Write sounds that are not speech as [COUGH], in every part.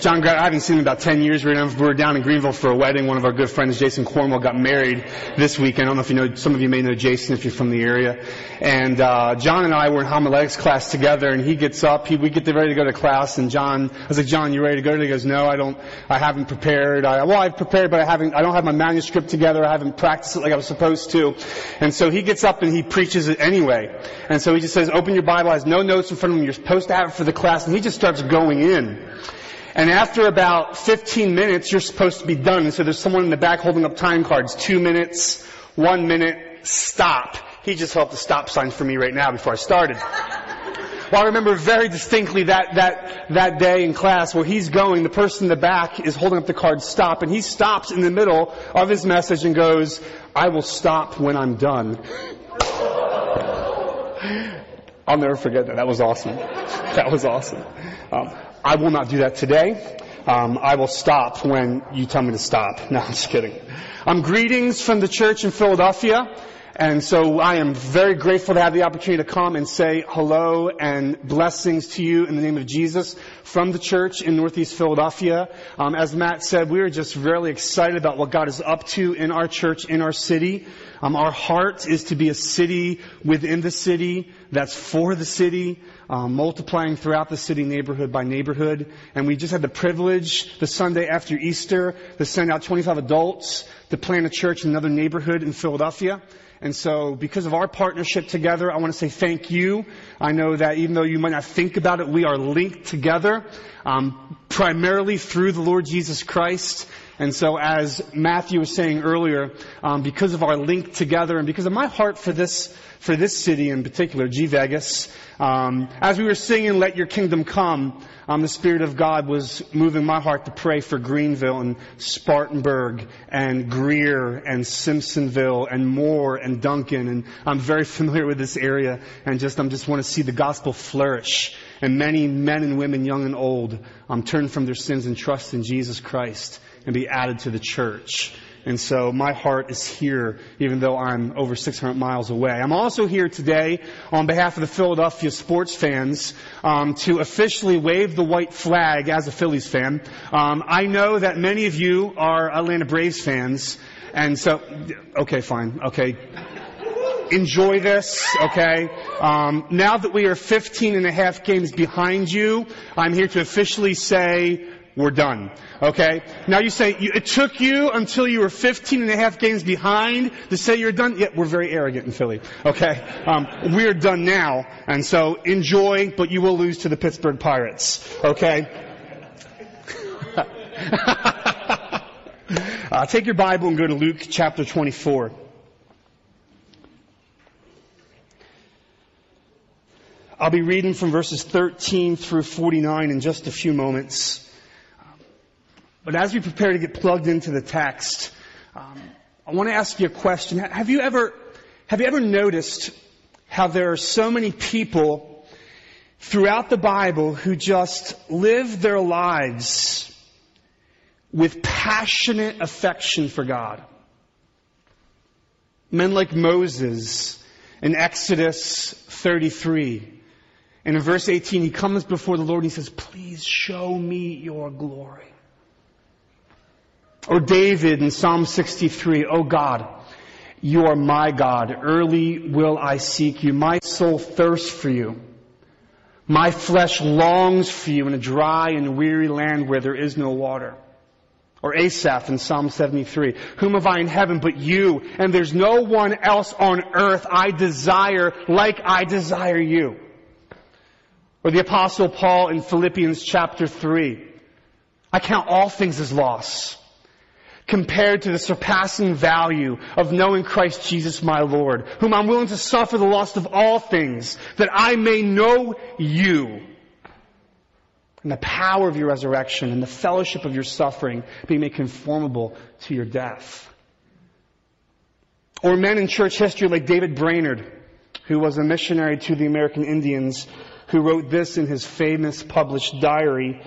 John I haven't seen him about 10 years. We were down in Greenville for a wedding. One of our good friends, Jason Cornwell, got married this weekend. I don't know if you know, some of you may know Jason if you're from the area. And, uh, John and I were in homiletics class together and he gets up, he, we get ready to go to class and John, I was like, John, you ready to go? And he goes, no, I don't, I haven't prepared. I, well, I've prepared, but I haven't, I don't have my manuscript together. I haven't practiced it like I was supposed to. And so he gets up and he preaches it anyway. And so he just says, open your Bible, has no notes in front of him. You're supposed to have it for the class. And he just starts going in. And after about 15 minutes, you're supposed to be done. And so there's someone in the back holding up time cards. Two minutes, one minute, stop. He just held the stop sign for me right now before I started. Well, I remember very distinctly that, that, that day in class where he's going, the person in the back is holding up the card stop, and he stops in the middle of his message and goes, I will stop when I'm done. I'll never forget that. That was awesome. That was awesome. Um, I will not do that today. Um, I will stop when you tell me to stop. [LAUGHS] No, I'm just kidding. Um, greetings from the church in Philadelphia. And so I am very grateful to have the opportunity to come and say hello and blessings to you in the name of Jesus from the church in Northeast Philadelphia. Um, as Matt said, we are just really excited about what God is up to in our church, in our city. Um, our heart is to be a city within the city that's for the city um, multiplying throughout the city neighborhood by neighborhood. And we just had the privilege the Sunday after Easter to send out 25 adults to plant a church in another neighborhood in Philadelphia. And so because of our partnership together, I want to say thank you. I know that even though you might not think about it, we are linked together, um, primarily through the Lord Jesus Christ. And so as Matthew was saying earlier, um, because of our link together and because of my heart for this, for this city in particular, G Vegas, um, as we were singing "Let Your Kingdom Come," um, the Spirit of God was moving my heart to pray for Greenville and Spartanburg and Greer and Simpsonville and Moore and Duncan. And I'm very familiar with this area, and just I'm just want to see the gospel flourish and many men and women, young and old, um, turn from their sins and trust in Jesus Christ and be added to the church. And so my heart is here, even though I'm over 600 miles away. I'm also here today on behalf of the Philadelphia sports fans um, to officially wave the white flag as a Phillies fan. Um, I know that many of you are Atlanta Braves fans, and so okay, fine, okay. Enjoy this, okay? Um, now that we are 15 and a half games behind you, I'm here to officially say we're done. Okay? Now you say, it took you until you were 15 and a half games behind to say you're done? Yeah, we're very arrogant in Philly. Okay? Um, we're done now. And so enjoy, but you will lose to the Pittsburgh Pirates. Okay? [LAUGHS] uh, take your Bible and go to Luke chapter 24. I'll be reading from verses 13 through 49 in just a few moments. But as we prepare to get plugged into the text, um, I want to ask you a question. Have you ever, have you ever noticed how there are so many people throughout the Bible who just live their lives with passionate affection for God? Men like Moses in Exodus 33. And in verse 18, he comes before the Lord and he says, please show me your glory. Or David in Psalm 63, O Oh God, you are my God. Early will I seek you. My soul thirsts for you. My flesh longs for you in a dry and weary land where there is no water. Or Asaph in Psalm 73, whom have I in heaven but you, and there's no one else on earth I desire like I desire you. Or the apostle Paul in Philippians chapter 3, I count all things as loss compared to the surpassing value of knowing Christ Jesus my Lord, whom I'm willing to suffer the loss of all things, that I may know you and the power of your resurrection and the fellowship of your suffering, being made conformable to your death. Or men in church history like David Brainerd, who was a missionary to the American Indians, who wrote this in his famous published diary.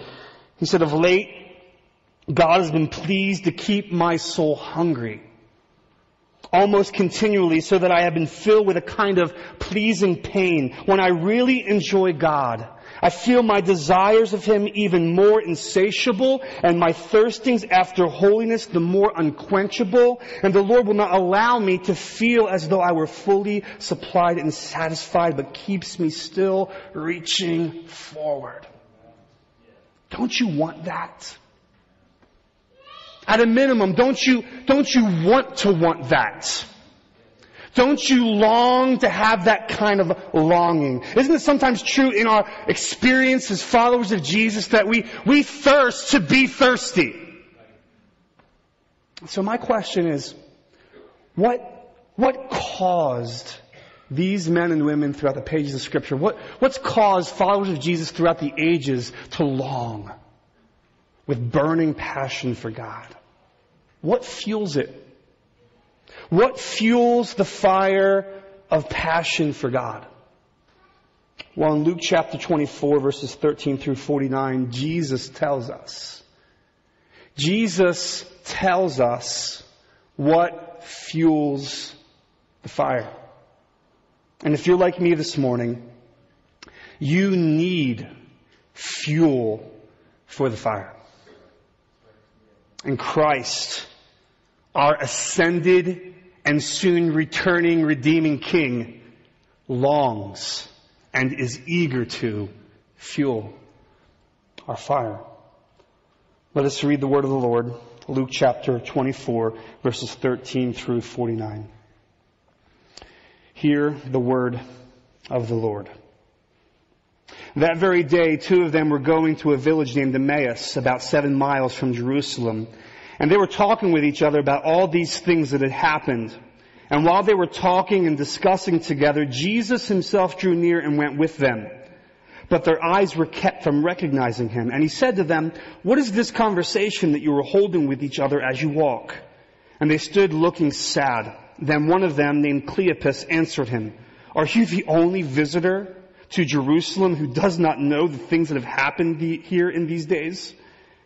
He said, of late, God has been pleased to keep my soul hungry almost continually so that I have been filled with a kind of pleasing pain. When I really enjoy God, I feel my desires of Him even more insatiable and my thirstings after holiness the more unquenchable. And the Lord will not allow me to feel as though I were fully supplied and satisfied, but keeps me still reaching forward. Don't you want that? At a minimum, don't you, don't you want to want that? Don't you long to have that kind of longing? Isn't it sometimes true in our experience as followers of Jesus that we, we thirst to be thirsty? So my question is, what, what caused these men and women throughout the pages of scripture, what, what's caused followers of Jesus throughout the ages to long with burning passion for God? What fuels it? What fuels the fire of passion for God? Well, in Luke chapter 24 verses 13 through 49, Jesus tells us. Jesus tells us what fuels the fire. And if you're like me this morning, you need fuel for the fire. And Christ, our ascended and soon returning redeeming King, longs and is eager to fuel our fire. Let us read the word of the Lord, Luke chapter 24, verses 13 through 49. Hear the word of the Lord. That very day, two of them were going to a village named Emmaus, about seven miles from Jerusalem. And they were talking with each other about all these things that had happened. And while they were talking and discussing together, Jesus himself drew near and went with them. But their eyes were kept from recognizing him. And he said to them, what is this conversation that you are holding with each other as you walk? And they stood looking sad. Then one of them, named Cleopas, answered him, Are you the only visitor to Jerusalem who does not know the things that have happened here in these days?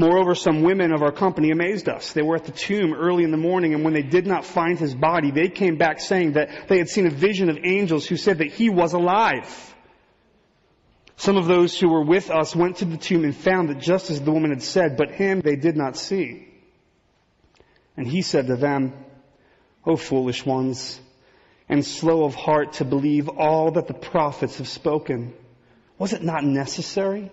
Moreover, some women of our company amazed us. They were at the tomb early in the morning, and when they did not find his body, they came back saying that they had seen a vision of angels who said that he was alive. Some of those who were with us went to the tomb and found that just as the woman had said, but him they did not see. And he said to them, O foolish ones, and slow of heart to believe all that the prophets have spoken. Was it not necessary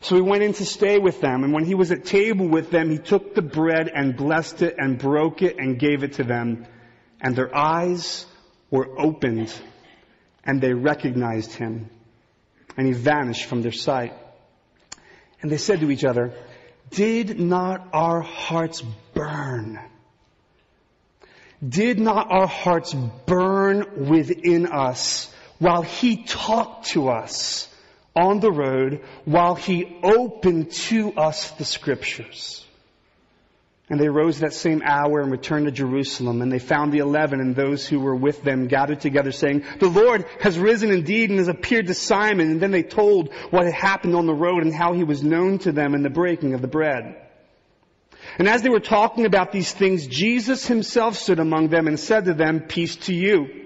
So he went in to stay with them, and when he was at table with them, he took the bread and blessed it and broke it and gave it to them. And their eyes were opened, and they recognized him. And he vanished from their sight. And they said to each other, Did not our hearts burn? Did not our hearts burn within us while he talked to us? On the road while he opened to us the scriptures. And they rose that same hour and returned to Jerusalem, and they found the eleven and those who were with them gathered together saying, The Lord has risen indeed and has appeared to Simon. And then they told what had happened on the road and how he was known to them in the breaking of the bread. And as they were talking about these things, Jesus himself stood among them and said to them, Peace to you.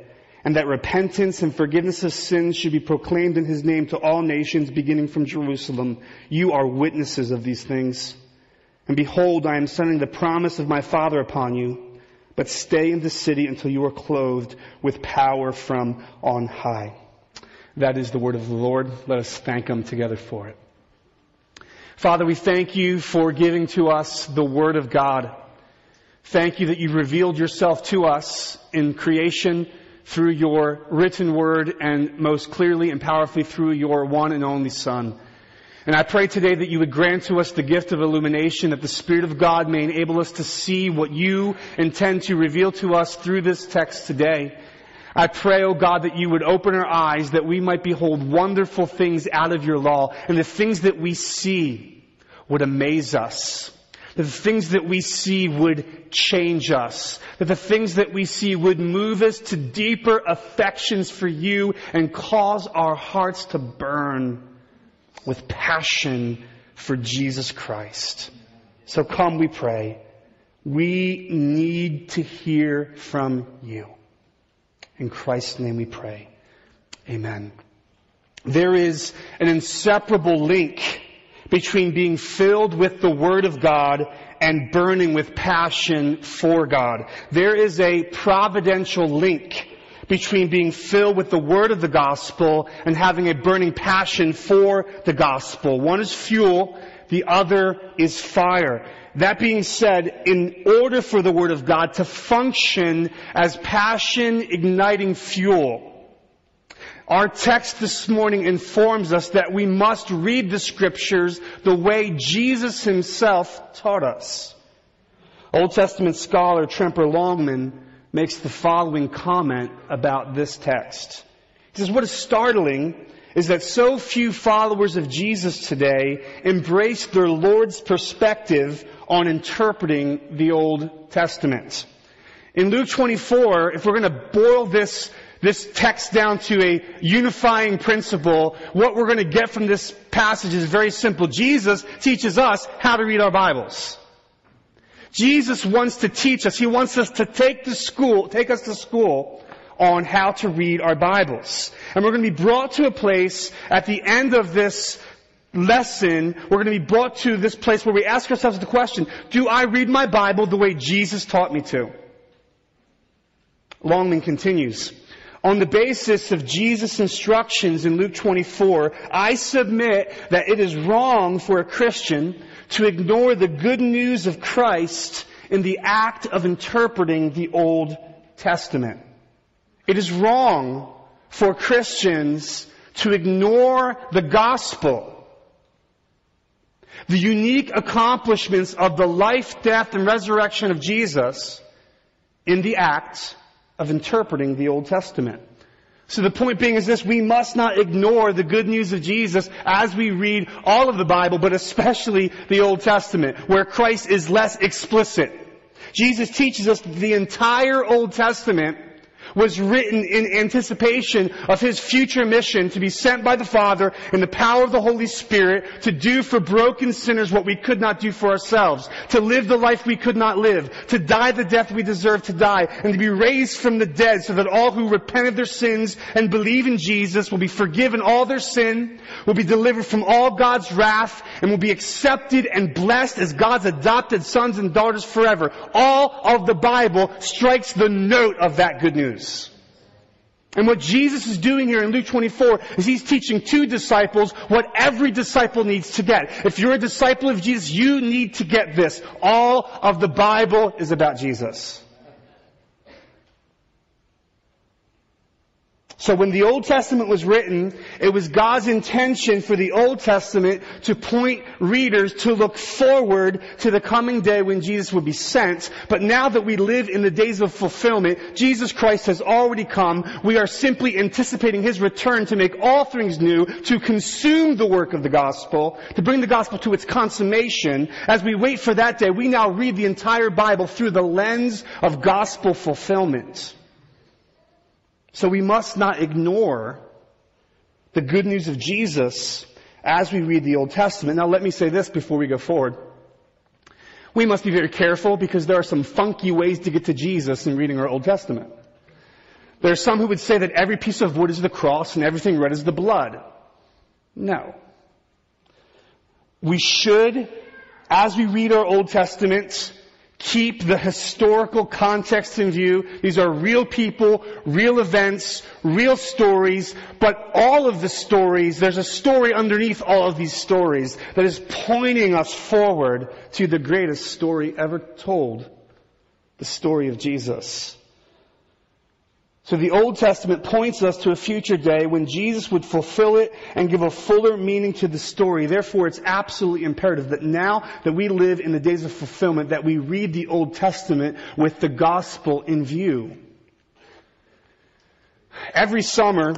and that repentance and forgiveness of sins should be proclaimed in his name to all nations beginning from Jerusalem. You are witnesses of these things. And behold, I am sending the promise of my Father upon you, but stay in the city until you are clothed with power from on high. That is the word of the Lord. Let us thank Him together for it. Father, we thank you for giving to us the word of God. Thank you that you revealed yourself to us in creation through your written word and most clearly and powerfully through your one and only Son. And I pray today that you would grant to us the gift of illumination, that the Spirit of God may enable us to see what you intend to reveal to us through this text today. I pray, O oh God, that you would open our eyes that we might behold wonderful things out of your law and the things that we see would amaze us. That the things that we see would change us. That the things that we see would move us to deeper affections for you and cause our hearts to burn with passion for Jesus Christ. So come, we pray. We need to hear from you. In Christ's name we pray. Amen. There is an inseparable link between being filled with the Word of God and burning with passion for God. There is a providential link between being filled with the Word of the Gospel and having a burning passion for the Gospel. One is fuel, the other is fire. That being said, in order for the Word of God to function as passion igniting fuel, our text this morning informs us that we must read the scriptures the way Jesus himself taught us. Old Testament scholar Tremper Longman makes the following comment about this text. He says, what is startling is that so few followers of Jesus today embrace their Lord's perspective on interpreting the Old Testament. In Luke 24, if we're going to boil this this text down to a unifying principle, what we're going to get from this passage is very simple. Jesus teaches us how to read our Bibles. Jesus wants to teach us. He wants us to take to school, take us to school on how to read our Bibles. And we're going to be brought to a place at the end of this lesson, we're going to be brought to this place where we ask ourselves the question, do I read my Bible the way Jesus taught me to? Longman continues. On the basis of Jesus' instructions in Luke 24, I submit that it is wrong for a Christian to ignore the good news of Christ in the act of interpreting the Old Testament. It is wrong for Christians to ignore the gospel, the unique accomplishments of the life, death, and resurrection of Jesus in the act of interpreting the Old Testament. So the point being is this, we must not ignore the good news of Jesus as we read all of the Bible, but especially the Old Testament, where Christ is less explicit. Jesus teaches us the entire Old Testament was written in anticipation of his future mission to be sent by the Father in the power of the Holy Spirit to do for broken sinners what we could not do for ourselves, to live the life we could not live, to die the death we deserve to die, and to be raised from the dead so that all who repent of their sins and believe in Jesus will be forgiven all their sin, will be delivered from all God's wrath, and will be accepted and blessed as God's adopted sons and daughters forever. All of the Bible strikes the note of that good news. And what Jesus is doing here in Luke 24 is he's teaching two disciples what every disciple needs to get. If you're a disciple of Jesus, you need to get this. All of the Bible is about Jesus. So when the Old Testament was written, it was God's intention for the Old Testament to point readers to look forward to the coming day when Jesus would be sent. But now that we live in the days of fulfillment, Jesus Christ has already come. We are simply anticipating His return to make all things new, to consume the work of the gospel, to bring the gospel to its consummation. As we wait for that day, we now read the entire Bible through the lens of gospel fulfillment. So we must not ignore the good news of Jesus as we read the Old Testament. Now let me say this before we go forward. We must be very careful because there are some funky ways to get to Jesus in reading our Old Testament. There are some who would say that every piece of wood is the cross and everything red is the blood. No. We should, as we read our Old Testament, keep the historical context in view. These are real people, real events, real stories, but all of the stories, there's a story underneath all of these stories that is pointing us forward to the greatest story ever told. The story of Jesus. So the Old Testament points us to a future day when Jesus would fulfill it and give a fuller meaning to the story. Therefore, it's absolutely imperative that now that we live in the days of fulfillment, that we read the Old Testament with the gospel in view. Every summer,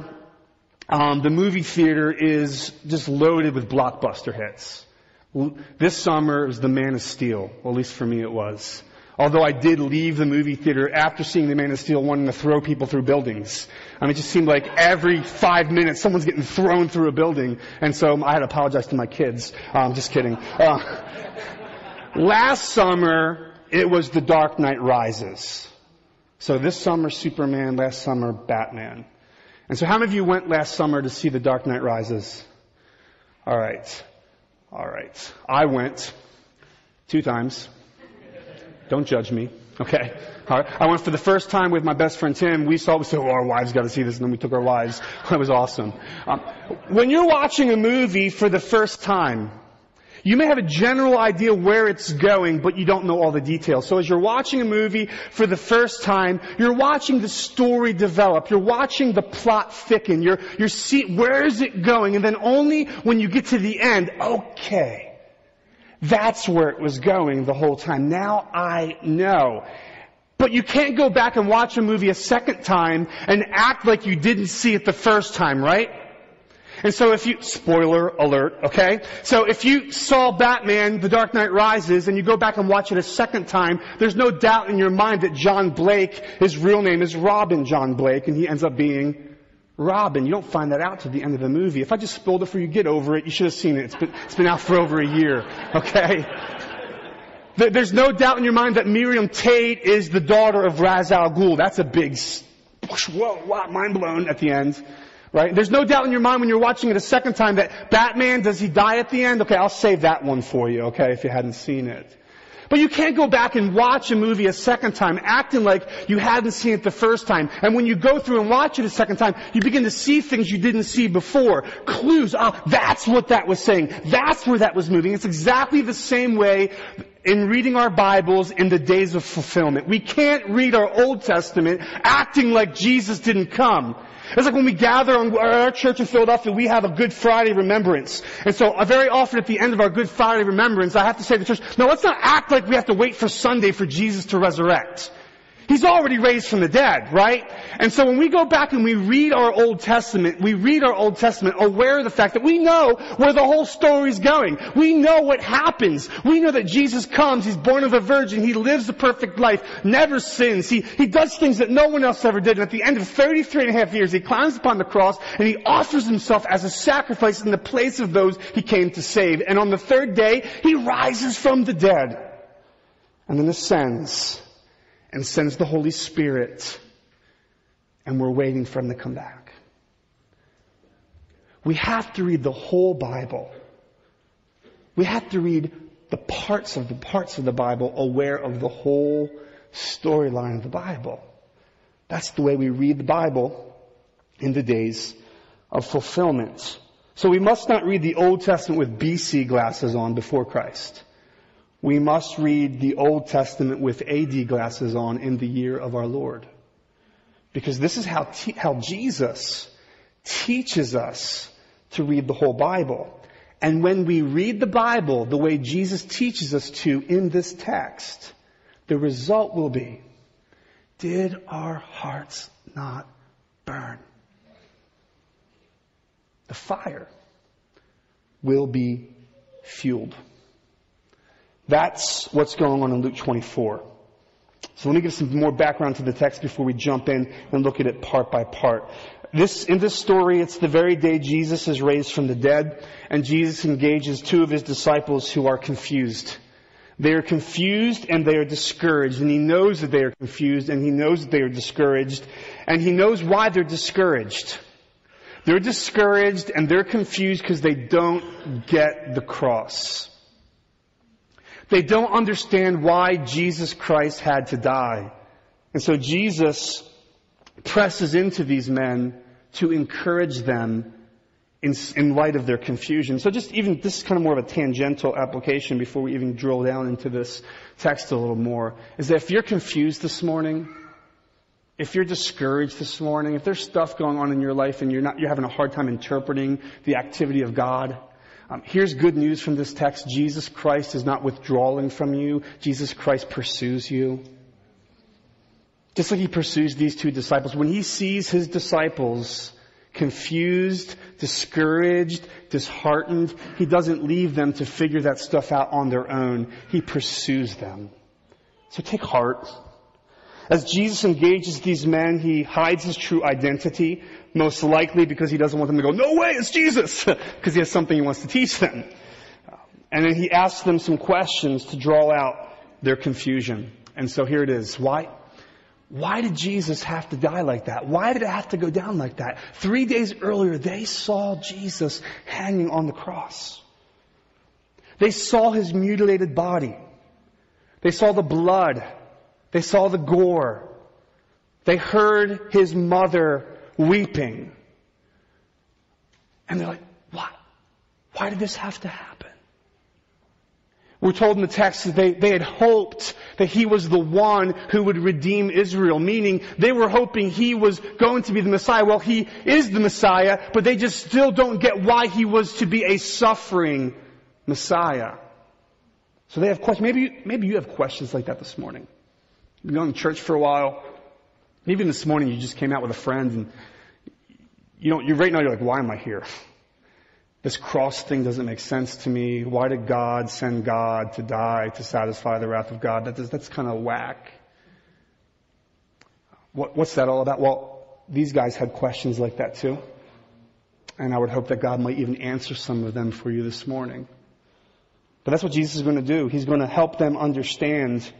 um, the movie theater is just loaded with blockbuster hits. This summer was The Man of Steel. Well, at least for me it was. Although I did leave the movie theater after seeing The Man of Steel wanting to throw people through buildings. I mean, it just seemed like every five minutes someone's getting thrown through a building. And so I had to apologize to my kids. Um, just kidding. Uh, last summer, it was The Dark Knight Rises. So this summer, Superman. Last summer, Batman. And so how many of you went last summer to see The Dark Knight Rises? Alright. Alright. I went two times. Don't judge me. Okay. All right. I went for the first time with my best friend Tim. We saw, we said, oh, our wives got to see this, and then we took our wives. [LAUGHS] It was awesome. Um, when you're watching a movie for the first time, you may have a general idea where it's going, but you don't know all the details. So as you're watching a movie for the first time, you're watching the story develop. You're watching the plot thicken. You're, you're see, where is it going? And then only when you get to the end, okay. That's where it was going the whole time. Now I know. But you can't go back and watch a movie a second time and act like you didn't see it the first time, right? And so if you, spoiler alert, okay? So if you saw Batman, The Dark Knight Rises, and you go back and watch it a second time, there's no doubt in your mind that John Blake, his real name is Robin John Blake, and he ends up being Robin. You don't find that out to the end of the movie. If I just spoiled it for you, get over it. You should have seen it. It's been, it's been out for over a year. Okay? There's no doubt in your mind that Miriam Tate is the daughter of Ra's al Ghul. That's a big, whoa, wow, mind blown at the end. Right? There's no doubt in your mind when you're watching it a second time that Batman, does he die at the end? Okay, I'll save that one for you, okay, if you hadn't seen it. But you can't go back and watch a movie a second time acting like you hadn't seen it the first time. And when you go through and watch it a second time, you begin to see things you didn't see before. Clues. Ah, that's what that was saying. That's where that was moving. It's exactly the same way in reading our Bibles in the days of fulfillment. We can't read our Old Testament acting like Jesus didn't come. It's like when we gather on our church in Philadelphia, we have a Good Friday remembrance. And so uh, very often at the end of our Good Friday remembrance, I have to say to the church, no, let's not act like we have to wait for Sunday for Jesus to resurrect. He's already raised from the dead, right? And so when we go back and we read our Old Testament, we read our Old Testament aware of the fact that we know where the whole story's going. We know what happens. We know that Jesus comes, He's born of a virgin, He lives a perfect life, never sins. He, he does things that no one else ever did. And at the end of 33 and a half years, He climbs upon the cross and He offers Himself as a sacrifice in the place of those He came to save. And on the third day, He rises from the dead and then ascends and sends the Holy Spirit, and we're waiting for him to come back. We have to read the whole Bible. We have to read the parts of the parts of the Bible aware of the whole storyline of the Bible. That's the way we read the Bible in the days of fulfillment. So we must not read the Old Testament with BC glasses on before Christ we must read the Old Testament with AD glasses on in the year of our Lord. Because this is how, te- how Jesus teaches us to read the whole Bible. And when we read the Bible the way Jesus teaches us to in this text, the result will be, did our hearts not burn? The fire will be fueled. That's what's going on in Luke 24. So let me give some more background to the text before we jump in and look at it part by part. This, in this story, it's the very day Jesus is raised from the dead, and Jesus engages two of his disciples who are confused. They are confused and they are discouraged, and he knows that they are confused and he knows that they are discouraged, and he knows why they're discouraged. They're discouraged and they're confused because they don't get the cross. They don't understand why Jesus Christ had to die. And so Jesus presses into these men to encourage them in, in, light of their confusion. So just even, this is kind of more of a tangential application before we even drill down into this text a little more, is that if you're confused this morning, if you're discouraged this morning, if there's stuff going on in your life and you're not, you're having a hard time interpreting the activity of God, um, here's good news from this text. Jesus Christ is not withdrawing from you. Jesus Christ pursues you. Just like he pursues these two disciples. When he sees his disciples confused, discouraged, disheartened, he doesn't leave them to figure that stuff out on their own. He pursues them. So take heart. As Jesus engages these men, he hides his true identity, most likely because he doesn't want them to go, no way, it's Jesus! [LAUGHS] because he has something he wants to teach them. And then he asks them some questions to draw out their confusion. And so here it is. Why? Why did Jesus have to die like that? Why did it have to go down like that? Three days earlier, they saw Jesus hanging on the cross. They saw his mutilated body. They saw the blood they saw the gore. They heard his mother weeping. And they're like, why? Why did this have to happen? We're told in the text that they, they had hoped that he was the one who would redeem Israel, meaning they were hoping he was going to be the Messiah. Well, he is the Messiah, but they just still don't get why he was to be a suffering Messiah. So they have questions. Maybe, maybe you have questions like that this morning been going to church for a while. Even this morning you just came out with a friend and you know, you're right now you're like, why am I here? This cross thing doesn't make sense to me. Why did God send God to die to satisfy the wrath of God? That that's kind of whack. What, what's that all about? Well, these guys had questions like that too. And I would hope that God might even answer some of them for you this morning. But that's what Jesus is going to do. He's going to help them understand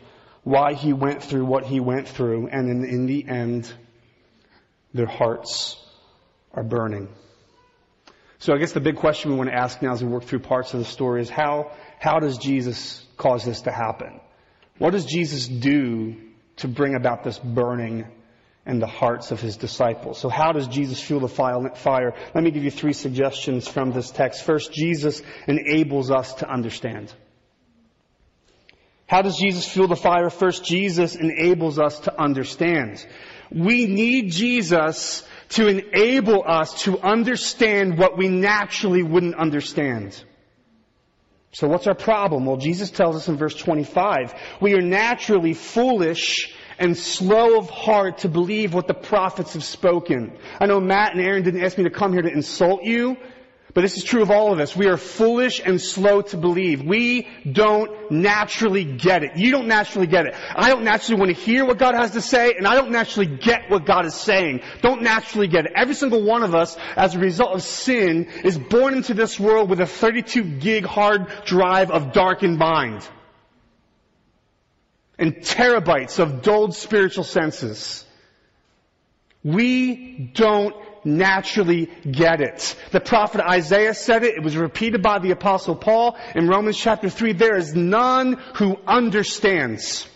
why he went through what he went through, and in, in the end, their hearts are burning. So I guess the big question we want to ask now as we work through parts of the story is how, how does Jesus cause this to happen? What does Jesus do to bring about this burning in the hearts of his disciples? So how does Jesus fuel the fire? Let me give you three suggestions from this text. First, Jesus enables us to understand. How does Jesus fuel the fire? First, Jesus enables us to understand. We need Jesus to enable us to understand what we naturally wouldn't understand. So what's our problem? Well, Jesus tells us in verse 25, we are naturally foolish and slow of heart to believe what the prophets have spoken. I know Matt and Aaron didn't ask me to come here to insult you, but this is true of all of us. We are foolish and slow to believe. We don't naturally get it. You don't naturally get it. I don't naturally want to hear what God has to say, and I don't naturally get what God is saying. Don't naturally get it. Every single one of us, as a result of sin, is born into this world with a 32 gig hard drive of darkened mind. And terabytes of dulled spiritual senses. We don't naturally get it. The prophet Isaiah said it. It was repeated by the apostle Paul in Romans chapter 3. There is none who understands.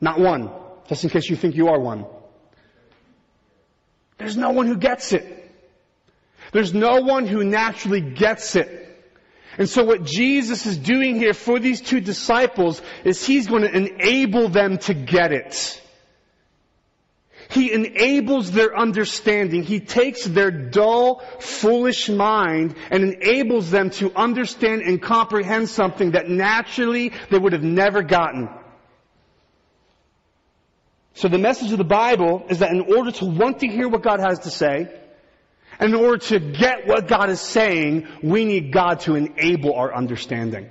Not one. Just in case you think you are one. There's no one who gets it. There's no one who naturally gets it. And so what Jesus is doing here for these two disciples is He's going to enable them to get it. He enables their understanding. He takes their dull, foolish mind and enables them to understand and comprehend something that naturally they would have never gotten. So the message of the Bible is that in order to want to hear what God has to say, and in order to get what God is saying, we need God to enable our understanding.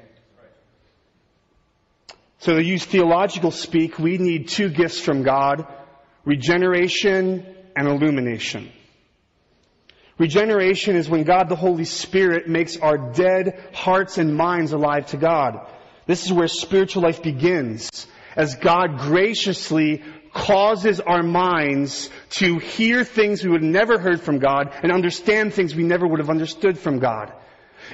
So to use theological speak, we need two gifts from God, regeneration and illumination. Regeneration is when God the Holy Spirit makes our dead hearts and minds alive to God. This is where spiritual life begins. As God graciously causes our minds to hear things we would have never heard from God and understand things we never would have understood from God.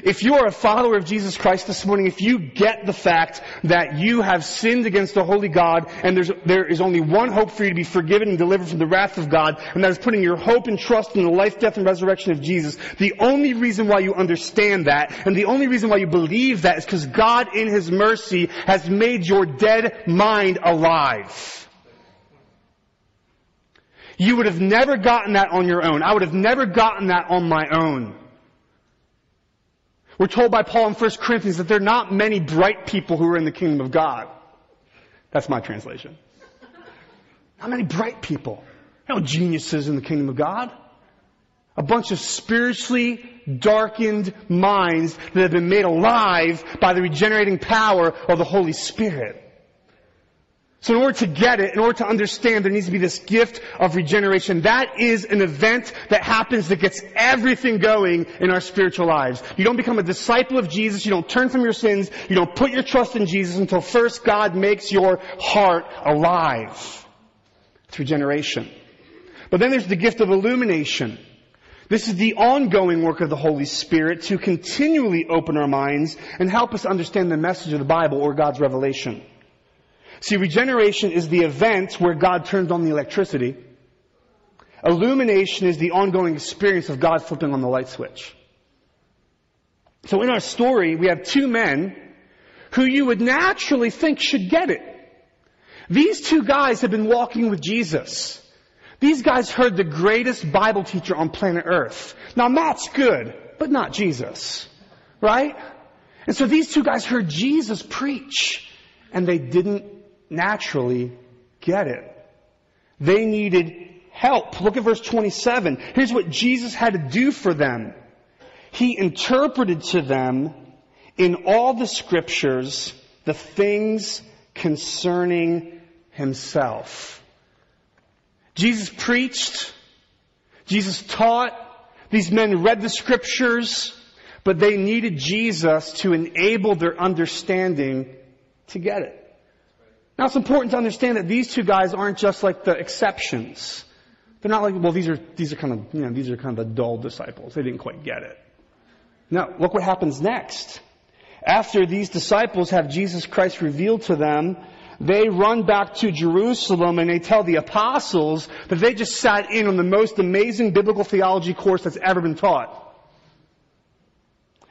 If you are a follower of Jesus Christ this morning, if you get the fact that you have sinned against the holy God and there's, there is only one hope for you to be forgiven and delivered from the wrath of God, and that is putting your hope and trust in the life, death, and resurrection of Jesus, the only reason why you understand that and the only reason why you believe that is because God in His mercy has made your dead mind alive. You would have never gotten that on your own. I would have never gotten that on my own. We're told by Paul in 1 Corinthians that there are not many bright people who are in the kingdom of God. That's my translation. Not many bright people. No geniuses in the kingdom of God. A bunch of spiritually darkened minds that have been made alive by the regenerating power of the Holy Spirit. So in order to get it, in order to understand, there needs to be this gift of regeneration. That is an event that happens that gets everything going in our spiritual lives. You don't become a disciple of Jesus, you don't turn from your sins, you don't put your trust in Jesus until first God makes your heart alive. It's regeneration. But then there's the gift of illumination. This is the ongoing work of the Holy Spirit to continually open our minds and help us understand the message of the Bible or God's revelation. See, regeneration is the event where God turns on the electricity. Illumination is the ongoing experience of God flipping on the light switch. So in our story, we have two men who you would naturally think should get it. These two guys have been walking with Jesus. These guys heard the greatest Bible teacher on planet Earth. Now Matt's good, but not Jesus. Right? And so these two guys heard Jesus preach, and they didn't naturally get it. They needed help. Look at verse 27. Here's what Jesus had to do for them. He interpreted to them in all the scriptures the things concerning himself. Jesus preached. Jesus taught. These men read the scriptures, but they needed Jesus to enable their understanding to get it. Now it's important to understand that these two guys aren't just like the exceptions. They're not like, well, these are, these are kind of, you know, these are kind of the dull disciples. They didn't quite get it. Now, look what happens next. After these disciples have Jesus Christ revealed to them, they run back to Jerusalem and they tell the apostles that they just sat in on the most amazing biblical theology course that's ever been taught.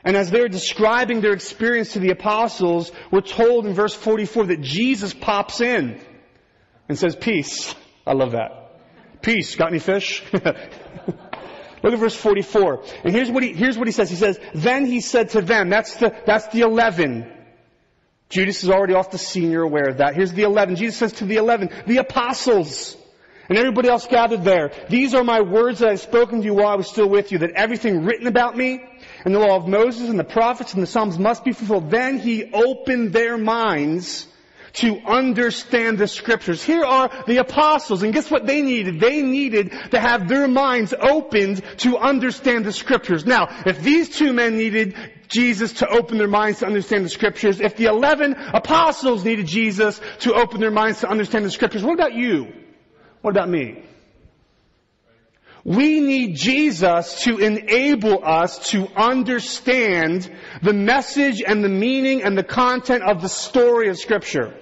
And as they're describing their experience to the apostles, we're told in verse 44 that Jesus pops in and says, peace. I love that. Peace. Got any fish? [LAUGHS] Look at verse 44. And here's what he, here's what he says. He says, then he said to them, that's the, that's the 11. Judas is already off the scene, you're aware of that. Here's the 11. Jesus says to the 11, the apostles and everybody else gathered there, these are my words that I've spoken to you while I was still with you, that everything written about me and the law of Moses and the prophets and the Psalms must be fulfilled. Then he opened their minds to understand the scriptures. Here are the apostles, and guess what they needed? They needed to have their minds opened to understand the scriptures. Now, if these two men needed Jesus to open their minds to understand the scriptures, if the eleven apostles needed Jesus to open their minds to understand the scriptures, what about you? What about me? We need Jesus to enable us to understand the message and the meaning and the content of the story of scripture.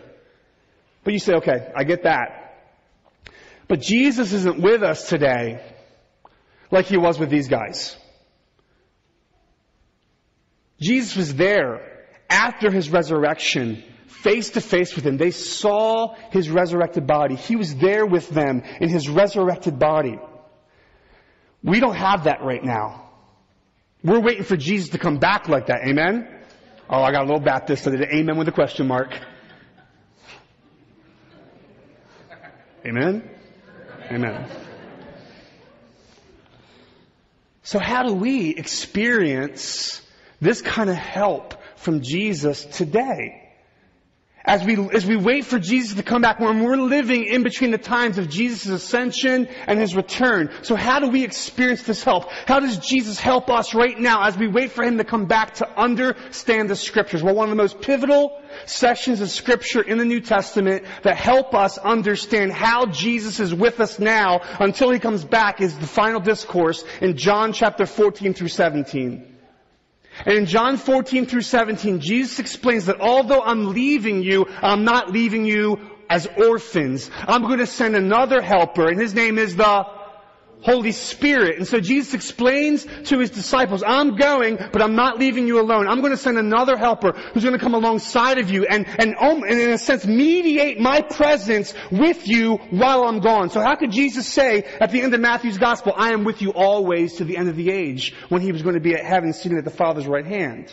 But you say, okay, I get that. But Jesus isn't with us today like he was with these guys. Jesus was there after his resurrection face to face with him. They saw his resurrected body. He was there with them in his resurrected body. We don't have that right now. We're waiting for Jesus to come back like that. Amen? Oh, I got a little Baptist. I did amen with a question mark. Amen? Amen. So how do we experience this kind of help from Jesus today? As we, as we wait for Jesus to come back, when we're living in between the times of Jesus' ascension and His return. So how do we experience this help? How does Jesus help us right now as we wait for Him to come back to understand the Scriptures? Well, one of the most pivotal sections of Scripture in the New Testament that help us understand how Jesus is with us now until He comes back is the final discourse in John chapter 14 through 17. And in John 14 through 17, Jesus explains that although I'm leaving you, I'm not leaving you as orphans. I'm going to send another helper, and his name is the Holy Spirit. And so Jesus explains to his disciples, I'm going, but I'm not leaving you alone. I'm going to send another helper who's going to come alongside of you and, and, and in a sense mediate my presence with you while I'm gone. So how could Jesus say at the end of Matthew's gospel, I am with you always to the end of the age when he was going to be at heaven sitting at the Father's right hand?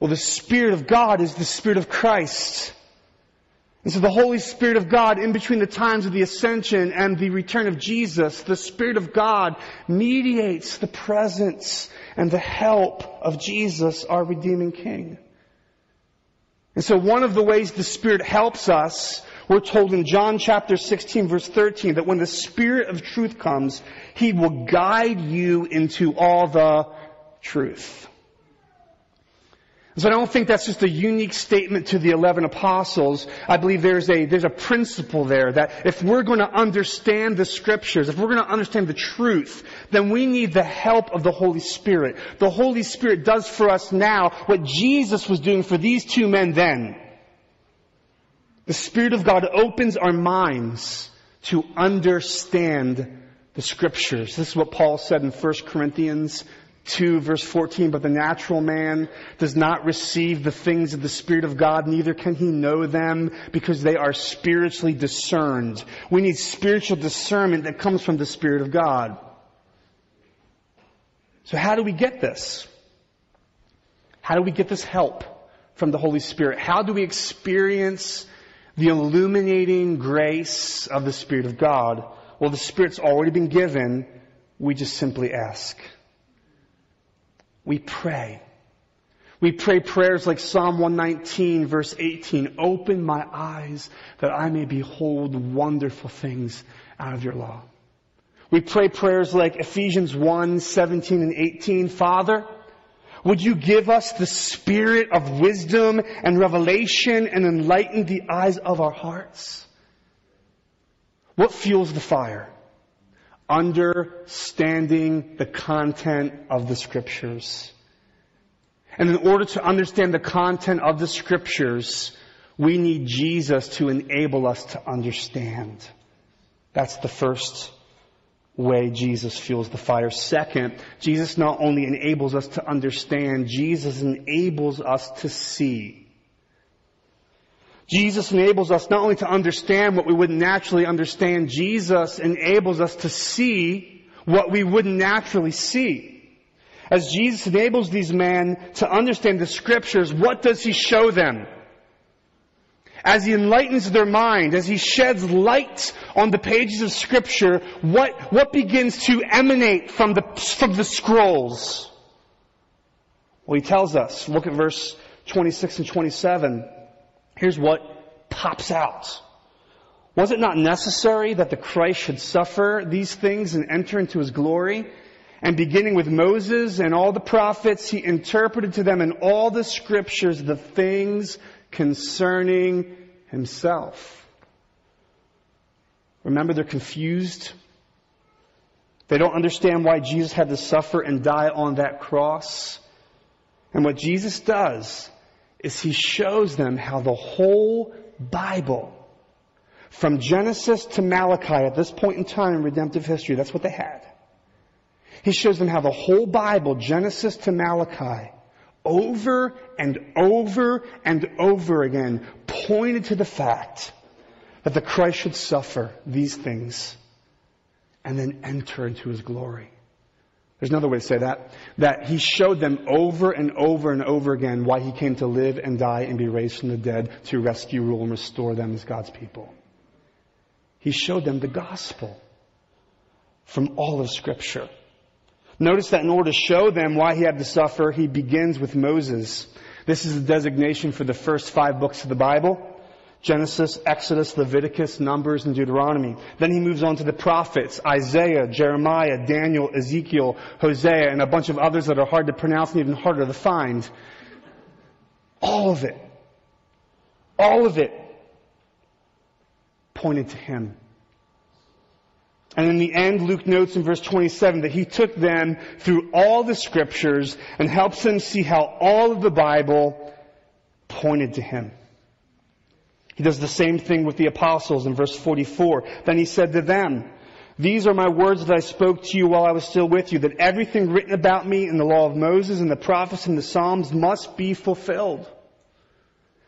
Well, the Spirit of God is the Spirit of Christ. And so the Holy Spirit of God, in between the times of the ascension and the return of Jesus, the Spirit of God mediates the presence and the help of Jesus, our redeeming King. And so one of the ways the Spirit helps us, we're told in John chapter 16 verse 13 that when the Spirit of truth comes, He will guide you into all the truth. So I don't think that's just a unique statement to the 11 apostles. I believe there's a, there's a principle there that if we're going to understand the scriptures, if we're going to understand the truth, then we need the help of the Holy Spirit. The Holy Spirit does for us now what Jesus was doing for these two men then. The Spirit of God opens our minds to understand the scriptures. This is what Paul said in 1 Corinthians 2 verse 14, but the natural man does not receive the things of the Spirit of God, neither can he know them because they are spiritually discerned. We need spiritual discernment that comes from the Spirit of God. So how do we get this? How do we get this help from the Holy Spirit? How do we experience the illuminating grace of the Spirit of God? Well, the Spirit's already been given. We just simply ask. We pray. We pray prayers like Psalm 119 verse 18, open my eyes that I may behold wonderful things out of your law. We pray prayers like Ephesians 1, 17 and 18, Father, would you give us the spirit of wisdom and revelation and enlighten the eyes of our hearts? What fuels the fire? Understanding the content of the scriptures. And in order to understand the content of the scriptures, we need Jesus to enable us to understand. That's the first way Jesus fuels the fire. Second, Jesus not only enables us to understand, Jesus enables us to see. Jesus enables us not only to understand what we wouldn't naturally understand, Jesus enables us to see what we wouldn't naturally see. As Jesus enables these men to understand the scriptures, what does he show them? As he enlightens their mind, as he sheds light on the pages of scripture, what, what begins to emanate from the, from the scrolls? Well, he tells us, look at verse 26 and 27. Here's what pops out. Was it not necessary that the Christ should suffer these things and enter into his glory? And beginning with Moses and all the prophets, he interpreted to them in all the scriptures the things concerning himself. Remember, they're confused. They don't understand why Jesus had to suffer and die on that cross. And what Jesus does is he shows them how the whole Bible, from Genesis to Malachi at this point in time in redemptive history, that's what they had. He shows them how the whole Bible, Genesis to Malachi, over and over and over again pointed to the fact that the Christ should suffer these things and then enter into his glory. There's another way to say that. That he showed them over and over and over again why he came to live and die and be raised from the dead to rescue, rule, and restore them as God's people. He showed them the gospel from all of scripture. Notice that in order to show them why he had to suffer, he begins with Moses. This is the designation for the first five books of the Bible. Genesis, Exodus, Leviticus, Numbers, and Deuteronomy. Then he moves on to the prophets, Isaiah, Jeremiah, Daniel, Ezekiel, Hosea, and a bunch of others that are hard to pronounce and even harder to find. All of it, all of it pointed to him. And in the end, Luke notes in verse 27 that he took them through all the scriptures and helps them see how all of the Bible pointed to him. He does the same thing with the apostles in verse 44. Then he said to them, these are my words that I spoke to you while I was still with you, that everything written about me in the law of Moses and the prophets and the Psalms must be fulfilled.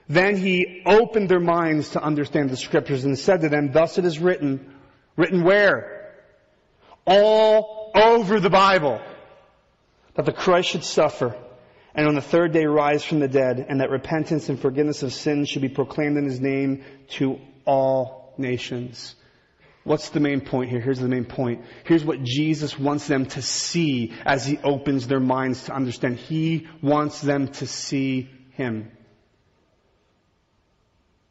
Then he opened their minds to understand the scriptures and said to them, thus it is written, written where? All over the Bible, that the Christ should suffer and on the third day rise from the dead, and that repentance and forgiveness of sins should be proclaimed in his name to all nations. What's the main point here? Here's the main point. Here's what Jesus wants them to see as he opens their minds to understand. He wants them to see him.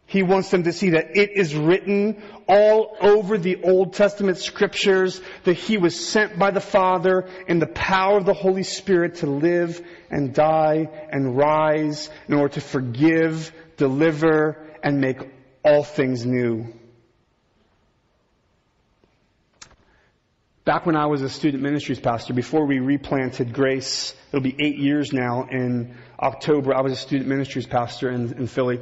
He wants them to see that it is written all over the Old Testament scriptures that He was sent by the Father in the power of the Holy Spirit to live and die and rise in order to forgive, deliver, and make all things new. Back when I was a student ministries pastor, before we replanted Grace, it'll be eight years now in October, I was a student ministries pastor in, in Philly.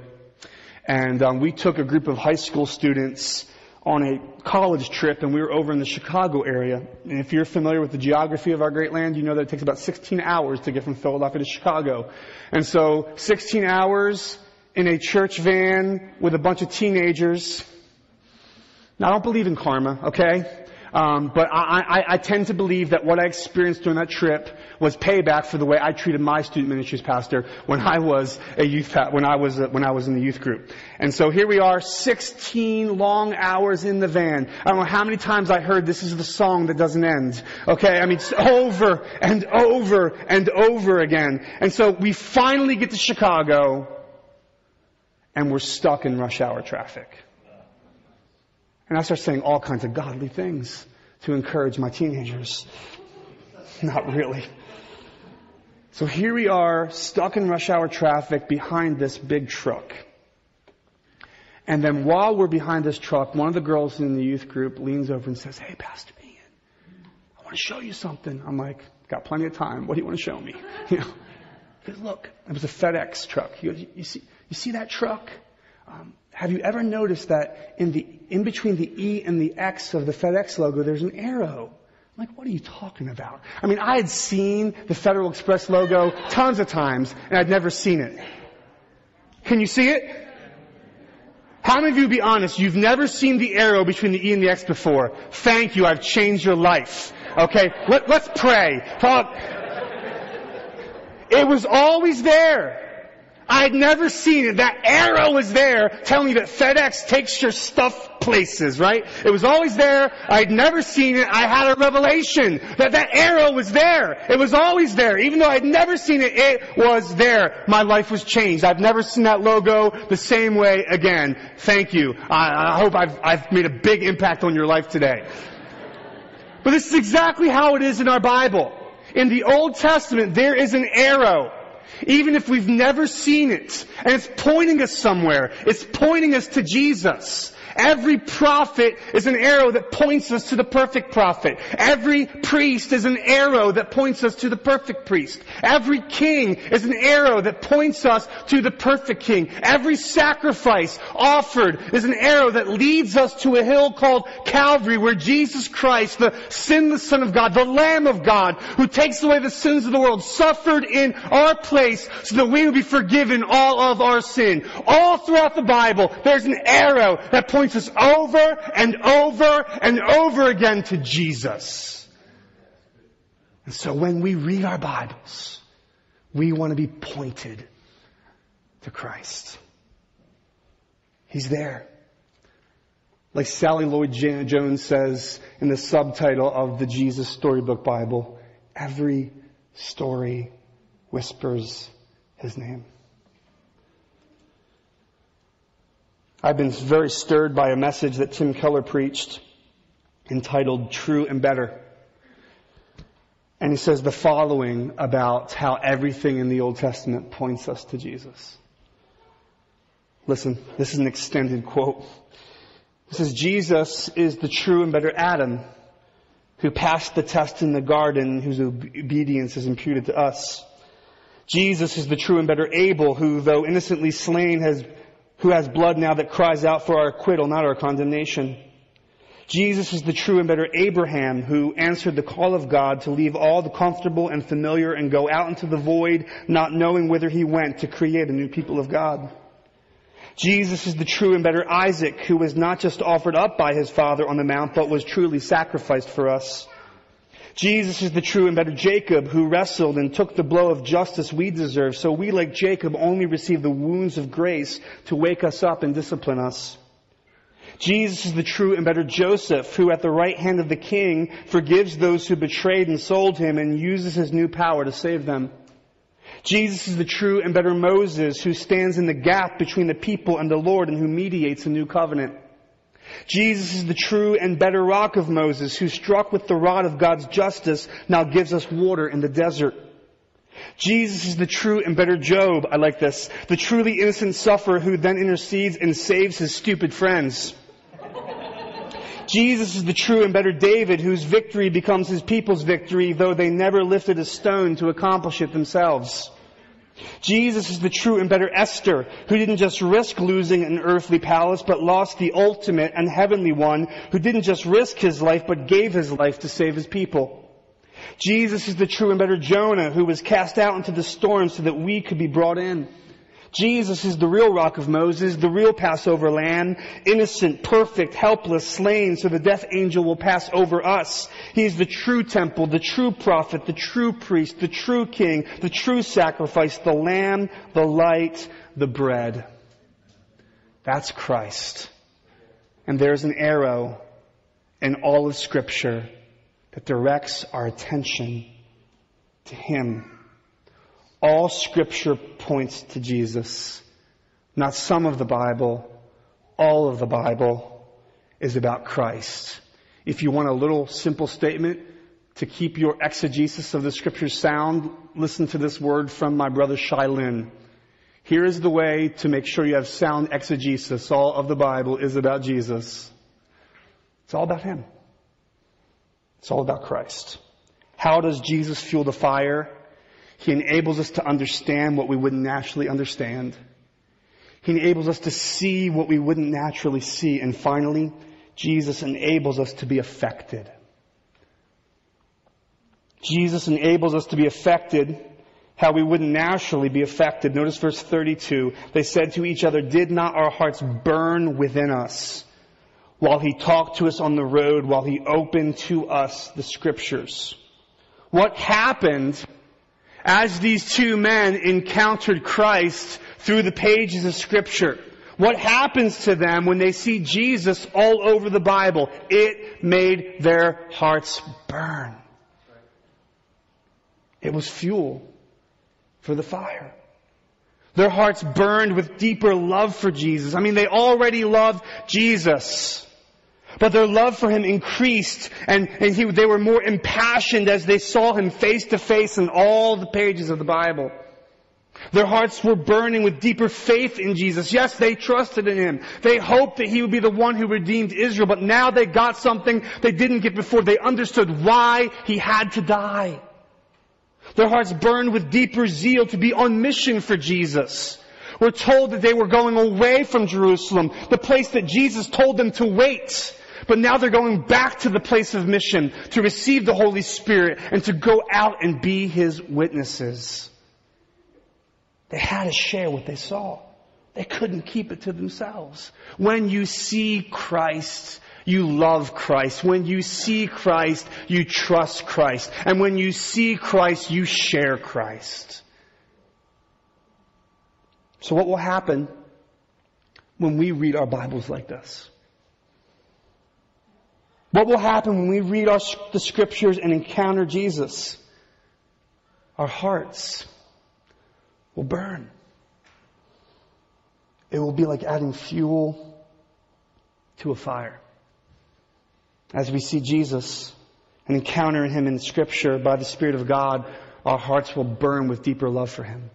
And um, we took a group of high school students on a college trip and we were over in the Chicago area. And if you're familiar with the geography of our great land, you know that it takes about 16 hours to get from Philadelphia to Chicago. And so 16 hours in a church van with a bunch of teenagers. Now I don't believe in karma, okay? Um, but I, I, I, tend to believe that what I experienced during that trip was payback for the way I treated my student ministries pastor when I was a youth when I was when I was in the youth group. And so here we are, 16 long hours in the van. I don't know how many times I heard this is the song that doesn't end. Okay, I mean it's over and over and over again. And so we finally get to Chicago, and we're stuck in rush hour traffic. And I start saying all kinds of godly things to encourage my teenagers. Not really. So here we are, stuck in rush hour traffic behind this big truck. And then while we're behind this truck, one of the girls in the youth group leans over and says, Hey, Pastor Ian, I want to show you something. I'm like, got plenty of time. What do you want to show me? [LAUGHS] You know, he goes, look, it was a FedEx truck. He goes, you see, you see that truck? Um, have you ever noticed that in the in between the E and the X of the FedEx logo, there's an arrow? I'm like, what are you talking about? I mean, I had seen the Federal Express logo tons of times, and I'd never seen it. Can you see it? How many of you be honest? You've never seen the arrow between the E and the X before. Thank you. I've changed your life. Okay? Let, us pray. Talk. It was always there. I had never seen it. That arrow was there telling me that FedEx takes your stuff places, right? It was always there. I'd never seen it. I had a revelation that that arrow was there. It was always there. Even though I'd never seen it, it was there. My life was changed. I've never seen that logo the same way again. Thank you. I, I hope I've, I've made a big impact on your life today. But this is exactly how it is in our Bible. In the Old Testament, there is an arrow even if we've never seen it. And it's pointing us somewhere. It's pointing us to Jesus. Every prophet is an arrow that points us to the perfect prophet. Every priest is an arrow that points us to the perfect priest. Every king is an arrow that points us to the perfect king. Every sacrifice offered is an arrow that leads us to a hill called Calvary where Jesus Christ, the sinless Son of God, the Lamb of God, who takes away the sins of the world, suffered in our place so that we would be forgiven all of our sin. All throughout the Bible, there's an arrow that points us over and over and over again to Jesus. And so when we read our Bibles, we want to be pointed to Christ. He's there. Like Sally Lloyd Jones says in the subtitle of the Jesus Storybook Bible, every story whispers his name. I've been very stirred by a message that Tim Keller preached entitled True and Better. And he says the following about how everything in the Old Testament points us to Jesus. Listen, this is an extended quote. It says, Jesus is the true and better Adam who passed the test in the garden, whose obedience is imputed to us. Jesus is the true and better Abel who, though innocently slain, has who has blood now that cries out for our acquittal, not our condemnation. Jesus is the true and better Abraham who answered the call of God to leave all the comfortable and familiar and go out into the void, not knowing whither he went to create a new people of God. Jesus is the true and better Isaac who was not just offered up by his father on the mount, but was truly sacrificed for us. Jesus is the true and better Jacob who wrestled and took the blow of justice we deserve, so we like Jacob only receive the wounds of grace to wake us up and discipline us. Jesus is the true and better Joseph who at the right hand of the king forgives those who betrayed and sold him and uses his new power to save them. Jesus is the true and better Moses who stands in the gap between the people and the Lord and who mediates a new covenant. Jesus is the true and better rock of Moses who struck with the rod of God's justice now gives us water in the desert. Jesus is the true and better Job. I like this. The truly innocent sufferer who then intercedes and saves his stupid friends. Jesus is the true and better David whose victory becomes his people's victory though they never lifted a stone to accomplish it themselves. Jesus is the true and better Esther, who didn't just risk losing an earthly palace, but lost the ultimate and heavenly one, who didn't just risk his life, but gave his life to save his people. Jesus is the true and better Jonah, who was cast out into the storm so that we could be brought in. Jesus is the real rock of Moses, the real Passover lamb, innocent, perfect, helpless, slain, so the death angel will pass over us. He is the true temple, the true prophet, the true priest, the true king, the true sacrifice, the lamb, the light, the bread. That's Christ. And there's an arrow in all of scripture that directs our attention to Him. All scripture points to Jesus. Not some of the Bible, all of the Bible is about Christ. If you want a little simple statement to keep your exegesis of the scriptures sound, listen to this word from my brother Shailin. Here is the way to make sure you have sound exegesis. All of the Bible is about Jesus. It's all about Him. It's all about Christ. How does Jesus fuel the fire? He enables us to understand what we wouldn't naturally understand. He enables us to see what we wouldn't naturally see. And finally, Jesus enables us to be affected. Jesus enables us to be affected how we wouldn't naturally be affected. Notice verse 32. They said to each other, did not our hearts burn within us while he talked to us on the road, while he opened to us the scriptures? What happened as these two men encountered Christ through the pages of scripture. What happens to them when they see Jesus all over the Bible? It made their hearts burn. It was fuel for the fire. Their hearts burned with deeper love for Jesus. I mean, they already loved Jesus. But their love for him increased and, and he, they were more impassioned as they saw him face to face in all the pages of the Bible. Their hearts were burning with deeper faith in Jesus. Yes, they trusted in Him. They hoped that He would be the one who redeemed Israel, but now they got something they didn't get before. They understood why He had to die. Their hearts burned with deeper zeal to be on mission for Jesus. We're told that they were going away from Jerusalem, the place that Jesus told them to wait. But now they're going back to the place of mission to receive the Holy Spirit and to go out and be His witnesses. They had to share what they saw. They couldn't keep it to themselves. When you see Christ, you love Christ. When you see Christ, you trust Christ. And when you see Christ, you share Christ. So what will happen when we read our Bibles like this? What will happen when we read our, the scriptures and encounter Jesus? Our hearts will burn. It will be like adding fuel to a fire. As we see Jesus and encounter Him in Scripture by the Spirit of God, our hearts will burn with deeper love for Him.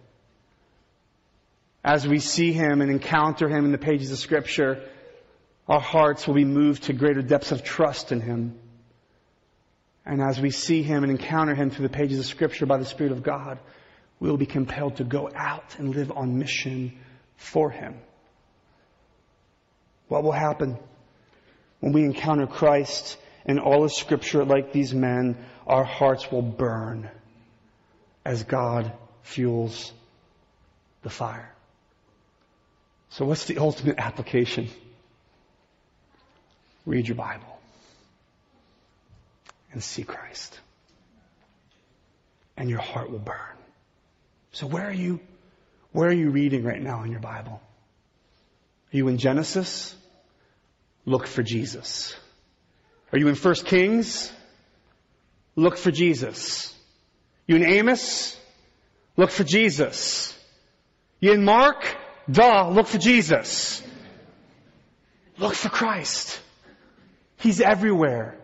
As we see Him and encounter Him in the pages of Scripture, our hearts will be moved to greater depths of trust in Him. And as we see Him and encounter Him through the pages of Scripture by the Spirit of God, we will be compelled to go out and live on mission for Him. What will happen when we encounter Christ and all of Scripture like these men? Our hearts will burn as God fuels the fire. So what's the ultimate application? Read your Bible and see Christ. And your heart will burn. So where are you, where are you reading right now in your Bible? Are you in Genesis? Look for Jesus. Are you in 1 Kings? Look for Jesus. You in Amos? Look for Jesus. You in Mark? Duh, look for Jesus. Look for Christ. He's everywhere.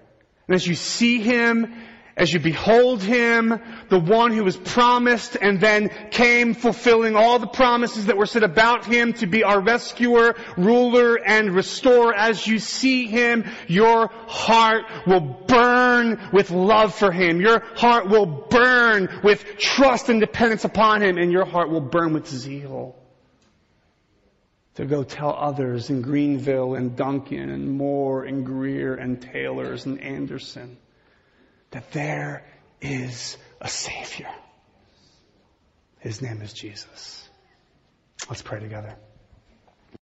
And as you see Him as you behold Him, the one who was promised and then came fulfilling all the promises that were said about Him to be our rescuer, ruler, and restorer, as you see Him, your heart will burn with love for Him. Your heart will burn with trust and dependence upon Him, and your heart will burn with zeal to go tell others in Greenville and Duncan and Moore and Greer and Taylors and Anderson that there is a Savior. His name is Jesus. Let's pray together.